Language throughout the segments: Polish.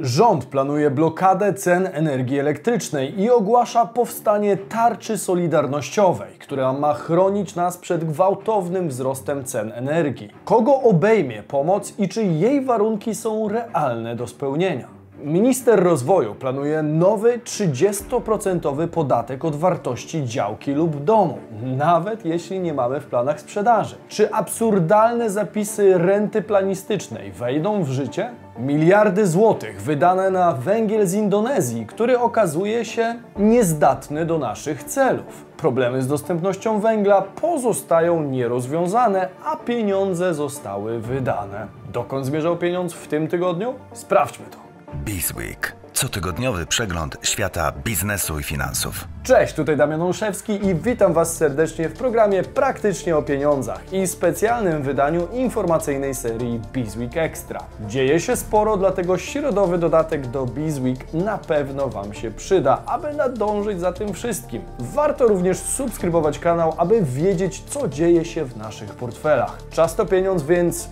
Rząd planuje blokadę cen energii elektrycznej i ogłasza powstanie tarczy solidarnościowej, która ma chronić nas przed gwałtownym wzrostem cen energii. Kogo obejmie pomoc i czy jej warunki są realne do spełnienia? Minister rozwoju planuje nowy 30% podatek od wartości działki lub domu, nawet jeśli nie mamy w planach sprzedaży. Czy absurdalne zapisy renty planistycznej wejdą w życie? Miliardy złotych wydane na węgiel z Indonezji, który okazuje się niezdatny do naszych celów. Problemy z dostępnością węgla pozostają nierozwiązane, a pieniądze zostały wydane. Dokąd zmierzał pieniądz w tym tygodniu? Sprawdźmy to. Bizweek. Cotygodniowy przegląd świata biznesu i finansów. Cześć, tutaj Damian Olszewski i witam Was serdecznie w programie Praktycznie o Pieniądzach i specjalnym wydaniu informacyjnej serii Bizweek Extra. Dzieje się sporo, dlatego środowy dodatek do Bizweek na pewno Wam się przyda, aby nadążyć za tym wszystkim. Warto również subskrybować kanał, aby wiedzieć, co dzieje się w naszych portfelach. Czas to pieniądz, więc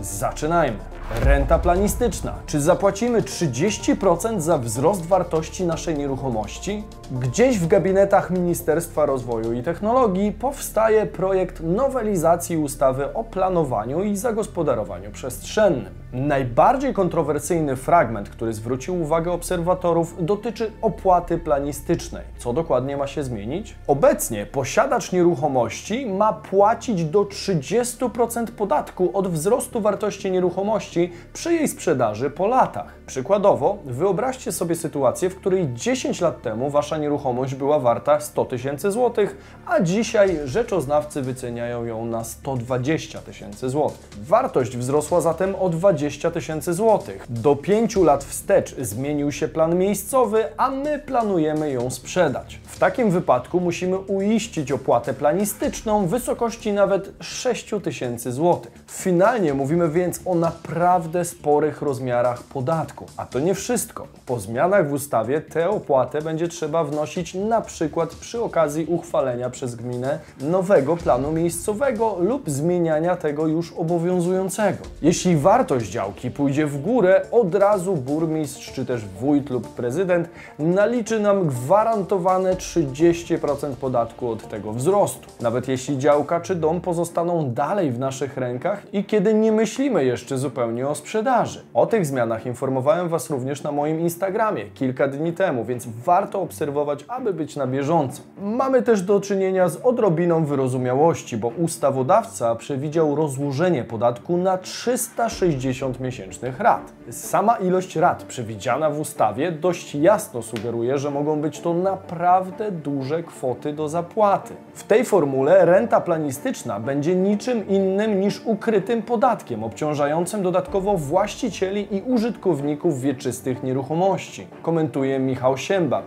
zaczynajmy. Renta planistyczna. Czy zapłacimy 30% za wzrost wartości naszej nieruchomości? Gdzieś w gabinetach Ministerstwa Rozwoju i Technologii powstaje projekt nowelizacji ustawy o planowaniu i zagospodarowaniu przestrzennym. Najbardziej kontrowersyjny fragment, który zwrócił uwagę obserwatorów, dotyczy opłaty planistycznej. Co dokładnie ma się zmienić? Obecnie posiadacz nieruchomości ma płacić do 30% podatku od wzrostu wartości nieruchomości przy jej sprzedaży po latach. Przykładowo, wyobraźcie sobie sytuację, w której 10 lat temu wasza nieruchomość była warta 100 tysięcy złotych, a dzisiaj rzeczoznawcy wyceniają ją na 120 tysięcy złotych. Wartość wzrosła zatem o 20 tysięcy złotych. Do 5 lat wstecz zmienił się plan miejscowy, a my planujemy ją sprzedać. W takim wypadku musimy uiścić opłatę planistyczną w wysokości nawet 6 tysięcy złotych. Finalnie mówimy więc o naprawdę sporych rozmiarach podatku. A to nie wszystko. Po zmianach w ustawie tę opłatę będzie trzeba wnosić na przykład przy okazji uchwalenia przez gminę nowego planu miejscowego lub zmieniania tego już obowiązującego. Jeśli wartość działki pójdzie w górę, od razu burmistrz czy też wójt lub prezydent naliczy nam gwarantowane 30% podatku od tego wzrostu. Nawet jeśli działka czy dom pozostaną dalej w naszych rękach i kiedy nie myślimy jeszcze zupełnie o sprzedaży. O tych zmianach informowałem Was również na moim Instagramie kilka dni temu, więc warto obserwować, aby być na bieżąco. Mamy też do czynienia z odrobiną wyrozumiałości, bo ustawodawca przewidział rozłożenie podatku na 360 miesięcznych rat. Sama ilość rat przewidziana w ustawie dość jasno sugeruje, że mogą być to naprawdę duże kwoty do zapłaty. W tej formule renta planistyczna będzie niczym innym niż ukrytym podatkiem obciążającym dodatkowo właścicieli i użytkowników wieczystych nieruchomości. Komentuje Michał Siembab.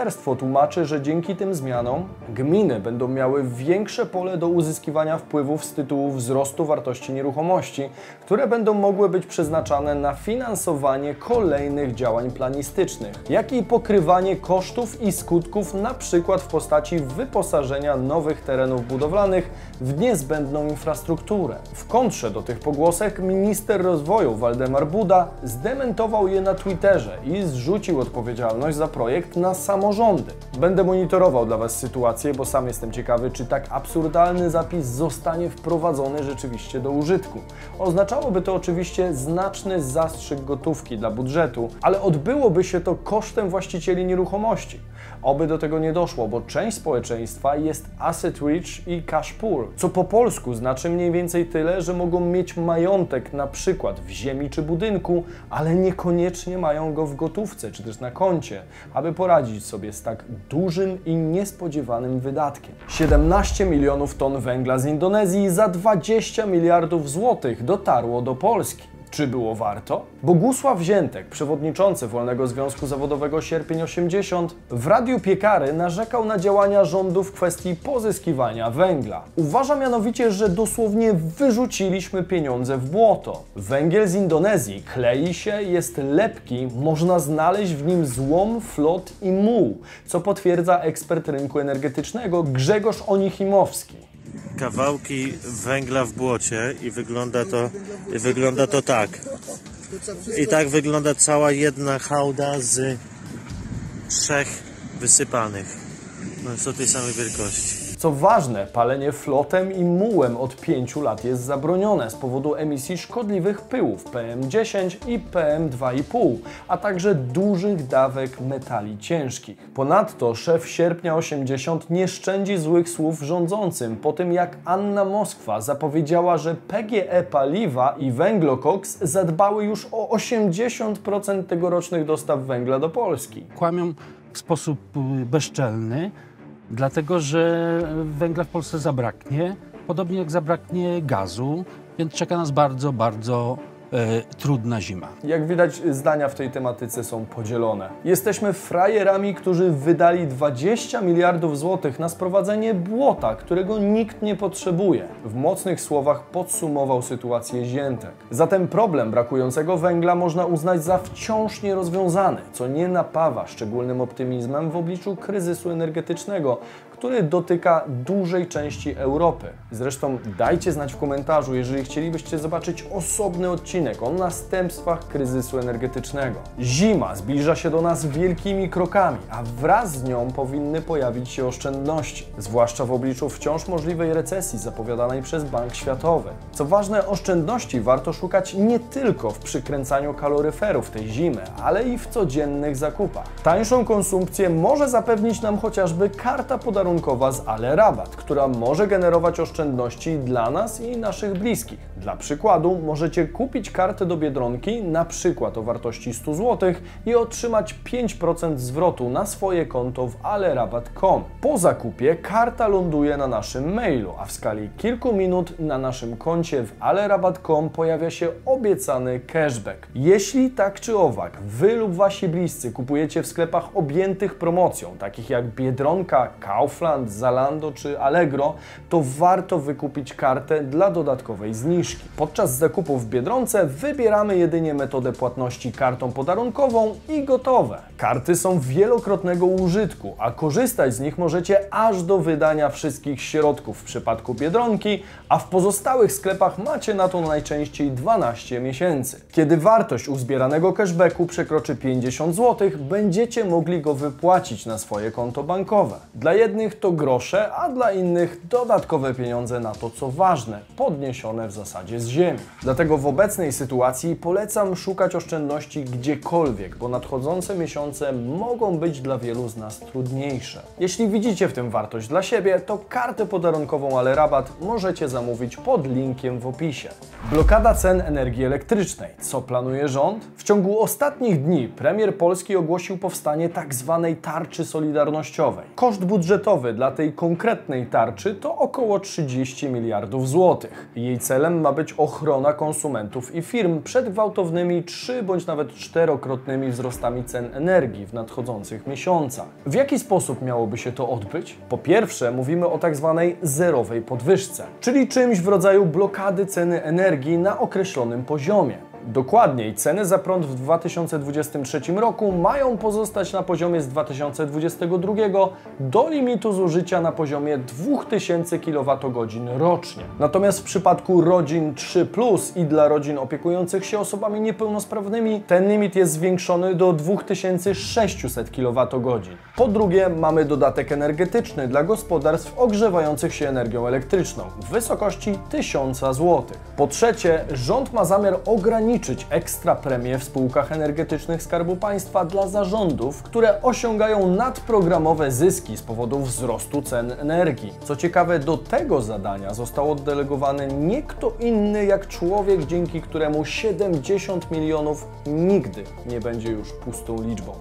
Ministerstwo tłumaczy, że dzięki tym zmianom gminy będą miały większe pole do uzyskiwania wpływów z tytułu wzrostu wartości nieruchomości, które będą mogły być przeznaczane na finansowanie kolejnych działań planistycznych, jak i pokrywanie kosztów i skutków przykład w postaci wyposażenia nowych terenów budowlanych w niezbędną infrastrukturę. W kontrze do tych pogłosek minister rozwoju Waldemar Buda zdementował je na Twitterze i zrzucił odpowiedzialność za projekt na samorządy. Będę monitorował dla Was sytuację, bo sam jestem ciekawy, czy tak absurdalny zapis zostanie wprowadzony rzeczywiście do użytku. Oznaczałoby to oczywiście znaczny zastrzyk gotówki dla budżetu, ale odbyłoby się to kosztem właścicieli nieruchomości. Oby do tego nie doszło, bo część społeczeństwa jest asset rich i cash poor, co po polsku znaczy mniej więcej tyle, że mogą mieć majątek na przykład w ziemi czy budynku, ale niekoniecznie mają go w gotówce czy też na koncie, aby poradzić sobie z tak dużym i niespodziewanym wydatkiem. 17 milionów ton węgla z Indonezji za 20 miliardów złotych dotarło do Polski. Czy było warto? Bogusław Ziętek, przewodniczący Wolnego Związku Zawodowego Sierpień 80, w Radiu Piekary narzekał na działania rządu w kwestii pozyskiwania węgla. Uważa mianowicie, że dosłownie wyrzuciliśmy pieniądze w błoto. Węgiel z Indonezji klei się, jest lepki, można znaleźć w nim złom, flot i muł, co potwierdza ekspert rynku energetycznego Grzegorz Onichimowski kawałki węgla w błocie i wygląda to, i wygląda to tak. I tak wygląda cała jedna hałda z trzech wysypanych. No są tej samej wielkości. Co ważne, palenie flotem i mułem od 5 lat jest zabronione z powodu emisji szkodliwych pyłów PM10 i PM2,5, a także dużych dawek metali ciężkich. Ponadto szef sierpnia 80 nie szczędzi złych słów rządzącym po tym jak Anna Moskwa zapowiedziała, że PGE paliwa i węglokoks zadbały już o 80% tegorocznych dostaw węgla do Polski. Kłamią w sposób y, bezczelny, dlatego że węgla w Polsce zabraknie, podobnie jak zabraknie gazu, więc czeka nas bardzo, bardzo trudna zima. Jak widać, zdania w tej tematyce są podzielone. Jesteśmy frajerami, którzy wydali 20 miliardów złotych na sprowadzenie błota, którego nikt nie potrzebuje. W mocnych słowach podsumował sytuację Ziętek. Zatem problem brakującego węgla można uznać za wciąż nierozwiązany, co nie napawa szczególnym optymizmem w obliczu kryzysu energetycznego, który dotyka dużej części Europy. Zresztą dajcie znać w komentarzu, jeżeli chcielibyście zobaczyć osobny odcinek o następstwach kryzysu energetycznego. Zima zbliża się do nas wielkimi krokami, a wraz z nią powinny pojawić się oszczędności, zwłaszcza w obliczu wciąż możliwej recesji zapowiadanej przez Bank Światowy. Co ważne, oszczędności warto szukać nie tylko w przykręcaniu kaloryferów tej zimy, ale i w codziennych zakupach. Tańszą konsumpcję może zapewnić nam chociażby karta podarunkowa z Ale Rabat, która może generować oszczędności dla nas i naszych bliskich. Dla przykładu możecie kupić kartę do Biedronki na przykład o wartości 100 zł i otrzymać 5% zwrotu na swoje konto w alerabat.com. Po zakupie karta ląduje na naszym mailu, a w skali kilku minut na naszym koncie w alerabat.com pojawia się obiecany cashback. Jeśli tak czy owak Wy lub Wasi bliscy kupujecie w sklepach objętych promocją, takich jak Biedronka, Kaufland, Zalando czy Allegro, to warto wykupić kartę dla dodatkowej zniżki. Podczas zakupu w Biedronce wybieramy jedynie metodę płatności kartą podarunkową i gotowe. Karty są wielokrotnego użytku, a korzystać z nich możecie aż do wydania wszystkich środków w przypadku Biedronki, a w pozostałych sklepach macie na to najczęściej 12 miesięcy. Kiedy wartość uzbieranego cashbacku przekroczy 50 zł, będziecie mogli go wypłacić na swoje konto bankowe. Dla jednych to grosze, a dla innych dodatkowe pieniądze na to, co ważne, podniesione w zasadzie z ziemi. Dlatego w obecnej sytuacji polecam szukać oszczędności gdziekolwiek, bo nadchodzące miesiące mogą być dla wielu z nas trudniejsze. Jeśli widzicie w tym wartość dla siebie, to kartę podarunkową ale rabat możecie zamówić pod linkiem w opisie. Blokada cen energii elektrycznej. Co planuje rząd? W ciągu ostatnich dni premier Polski ogłosił powstanie tak zwanej tarczy solidarnościowej. Koszt budżetowy dla tej konkretnej tarczy to około 30 miliardów złotych. Jej celem ma być ochrona konsumentów i firm przed gwałtownymi 3 bądź nawet czterokrotnymi wzrostami cen energii w nadchodzących miesiącach. W jaki sposób miałoby się to odbyć? Po pierwsze, mówimy o tak zwanej zerowej podwyżce, czyli czymś w rodzaju blokady ceny energii na określonym poziomie. Dokładniej, ceny za prąd w 2023 roku mają pozostać na poziomie z 2022 do limitu zużycia na poziomie 2000 kWh rocznie. Natomiast w przypadku rodzin 3 i dla rodzin opiekujących się osobami niepełnosprawnymi ten limit jest zwiększony do 2600 kWh. Po drugie, mamy dodatek energetyczny dla gospodarstw ogrzewających się energią elektryczną w wysokości 1000 zł. Po trzecie, rząd ma zamiar ograniczyć ekstra premie w spółkach energetycznych Skarbu Państwa dla zarządów, które osiągają nadprogramowe zyski z powodu wzrostu cen energii. Co ciekawe, do tego zadania został oddelegowany nie kto inny jak człowiek, dzięki któremu 70 milionów nigdy nie będzie już pustą liczbą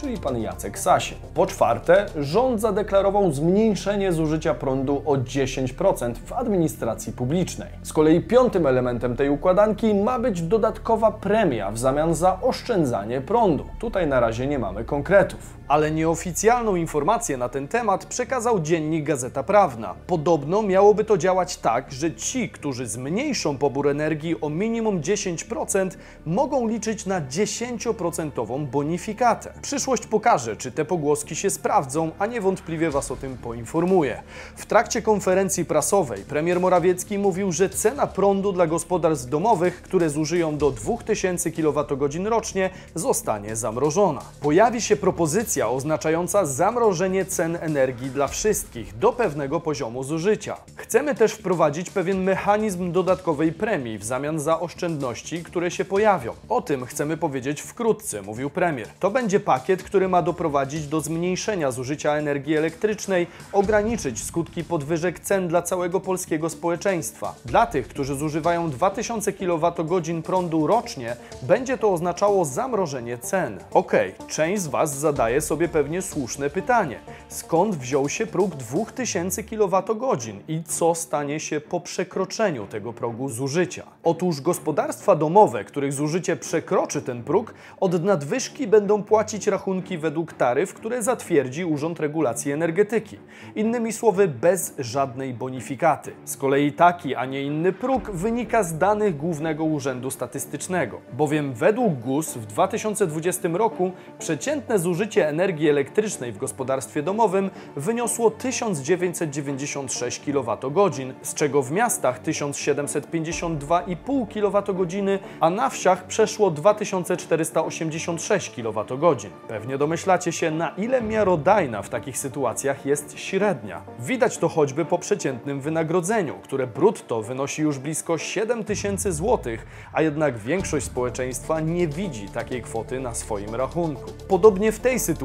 czyli pan Jacek Sasin. Po czwarte, rząd zadeklarował zmniejszenie zużycia prądu o 10% w administracji publicznej. Z kolei piątym elementem tej układanki ma być dodatkowa premia w zamian za oszczędzanie prądu. Tutaj na razie nie mamy konkretów. Ale nieoficjalną informację na ten temat przekazał dziennik Gazeta Prawna. Podobno miałoby to działać tak, że ci, którzy zmniejszą pobór energii o minimum 10%, mogą liczyć na 10% bonifikatę. Przyszło Przyszłość pokaże, czy te pogłoski się sprawdzą, a niewątpliwie Was o tym poinformuję. W trakcie konferencji prasowej premier Morawiecki mówił, że cena prądu dla gospodarstw domowych, które zużyją do 2000 kWh rocznie, zostanie zamrożona. Pojawi się propozycja oznaczająca zamrożenie cen energii dla wszystkich do pewnego poziomu zużycia. Chcemy też wprowadzić pewien mechanizm dodatkowej premii w zamian za oszczędności, które się pojawią. O tym chcemy powiedzieć wkrótce, mówił premier. To będzie pakiet, który ma doprowadzić do zmniejszenia zużycia energii elektrycznej, ograniczyć skutki podwyżek cen dla całego polskiego społeczeństwa. Dla tych, którzy zużywają 2000 kWh prądu rocznie, będzie to oznaczało zamrożenie cen. Okej, część z Was zadaje sobie pewnie słuszne pytanie. Skąd wziął się próg 2000 kWh i co stanie się po przekroczeniu tego progu zużycia? Otóż gospodarstwa domowe, których zużycie przekroczy ten próg, od nadwyżki będą płacić rachunki według taryf, które zatwierdzi Urząd Regulacji Energetyki. Innymi słowy, bez żadnej bonifikaty. Z kolei taki, a nie inny próg wynika z danych Głównego Urzędu Statystycznego, bowiem według GUS w 2020 roku przeciętne zużycie energii elektrycznej w gospodarstwie domowym wyniosło 1996 kWh, z czego w miastach 1752,5 kWh, a na wsiach przeszło 2486 kWh. Pewnie domyślacie się, na ile miarodajna w takich sytuacjach jest średnia. Widać to choćby po przeciętnym wynagrodzeniu, które brutto wynosi już blisko 7000 zł, a jednak większość społeczeństwa nie widzi takiej kwoty na swoim rachunku. Podobnie w tej sytuacji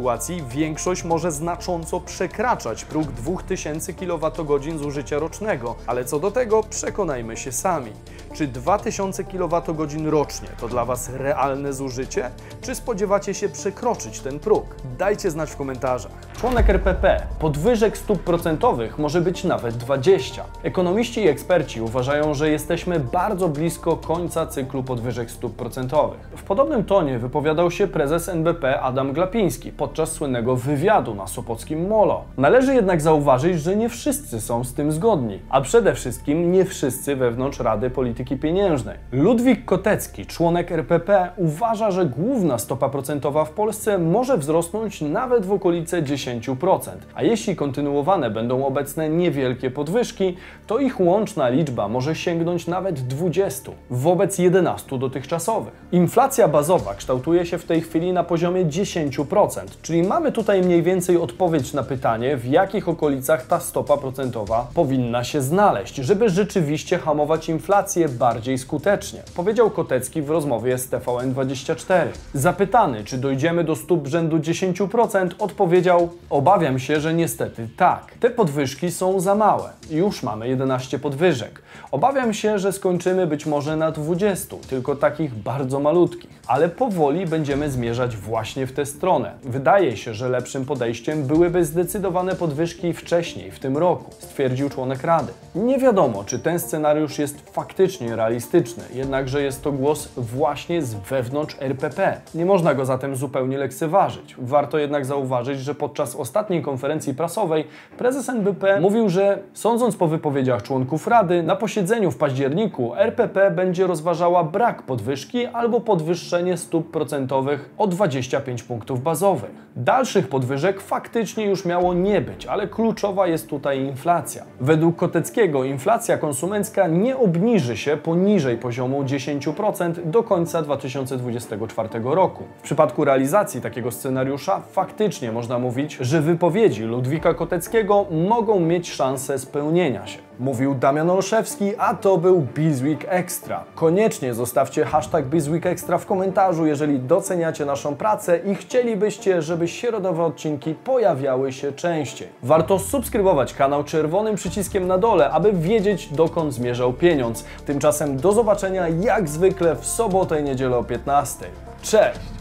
większość może znacząco przekraczać próg 2000 kWh zużycia rocznego, ale co do tego przekonajmy się sami. Czy 2000 kWh rocznie to dla Was realne zużycie? Czy spodziewacie się przekroczyć ten próg? Dajcie znać w komentarzach. Członek RPP. Podwyżek stóp procentowych może być nawet 20. Ekonomiści i eksperci uważają, że jesteśmy bardzo blisko końca cyklu podwyżek stóp procentowych. W podobnym tonie wypowiadał się prezes NBP Adam Glapiński podczas słynnego wywiadu na Sopockim Molo. Należy jednak zauważyć, że nie wszyscy są z tym zgodni, a przede wszystkim nie wszyscy wewnątrz Rady Polityki Pieniężnej. Ludwik Kotecki, członek RPP, uważa, że główna stopa procentowa w Polsce może wzrosnąć nawet w okolice 10%, a jeśli kontynuowane będą obecne niewielkie podwyżki, to ich łączna liczba może sięgnąć nawet 20 wobec 11 dotychczasowych. Inflacja bazowa kształtuje się w tej chwili na poziomie 10%, czyli mamy tutaj mniej więcej odpowiedź na pytanie, w jakich okolicach ta stopa procentowa powinna się znaleźć, żeby rzeczywiście hamować inflację bardziej skutecznie, powiedział Kotecki w rozmowie z TVN24. Zapytany, czy dojdziemy do stóp rzędu 10%, odpowiedział: Obawiam się, że niestety tak. Te podwyżki są za małe. Już mamy 11 podwyżek. Obawiam się, że skończymy być może na 20, tylko takich bardzo malutkich, ale powoli będziemy zmierzać właśnie w tę stronę. Wydaje się, że lepszym podejściem byłyby zdecydowane podwyżki wcześniej, w tym roku, stwierdził członek Rady. Nie wiadomo, czy ten scenariusz jest faktycznie realistyczny, jednakże jest to głos właśnie z wewnątrz RPP. Nie można go zatem zupełnie lekceważyć. Warto jednak zauważyć, że podczas ostatniej konferencji prasowej prezes NBP mówił, że sądząc po wypowiedziach członków Rady, na posiedzeniu w październiku RPP będzie rozważała brak podwyżki albo podwyższenie stóp procentowych o 25 punktów bazowych. Dalszych podwyżek faktycznie już miało nie być, ale kluczowa jest tutaj inflacja. Według Koteckiego inflacja konsumencka nie obniży się poniżej poziomu 10% do końca 2024 roku. W przypadku realizacji takiego scenariusza faktycznie można mówić, że wypowiedzi Ludwika Koteckiego mogą mieć szansę spełnienia się. Mówił Damian Olszewski, a to był Bizweek Extra. Koniecznie zostawcie hashtag Bizweek Extra w komentarzu, jeżeli doceniacie naszą pracę i chcielibyście, żeby środowe odcinki pojawiały się częściej. Warto subskrybować kanał czerwonym przyciskiem na dole, aby wiedzieć dokąd zmierzał pieniądz. Tymczasem do zobaczenia jak zwykle w sobotę i niedzielę o 15. Cześć!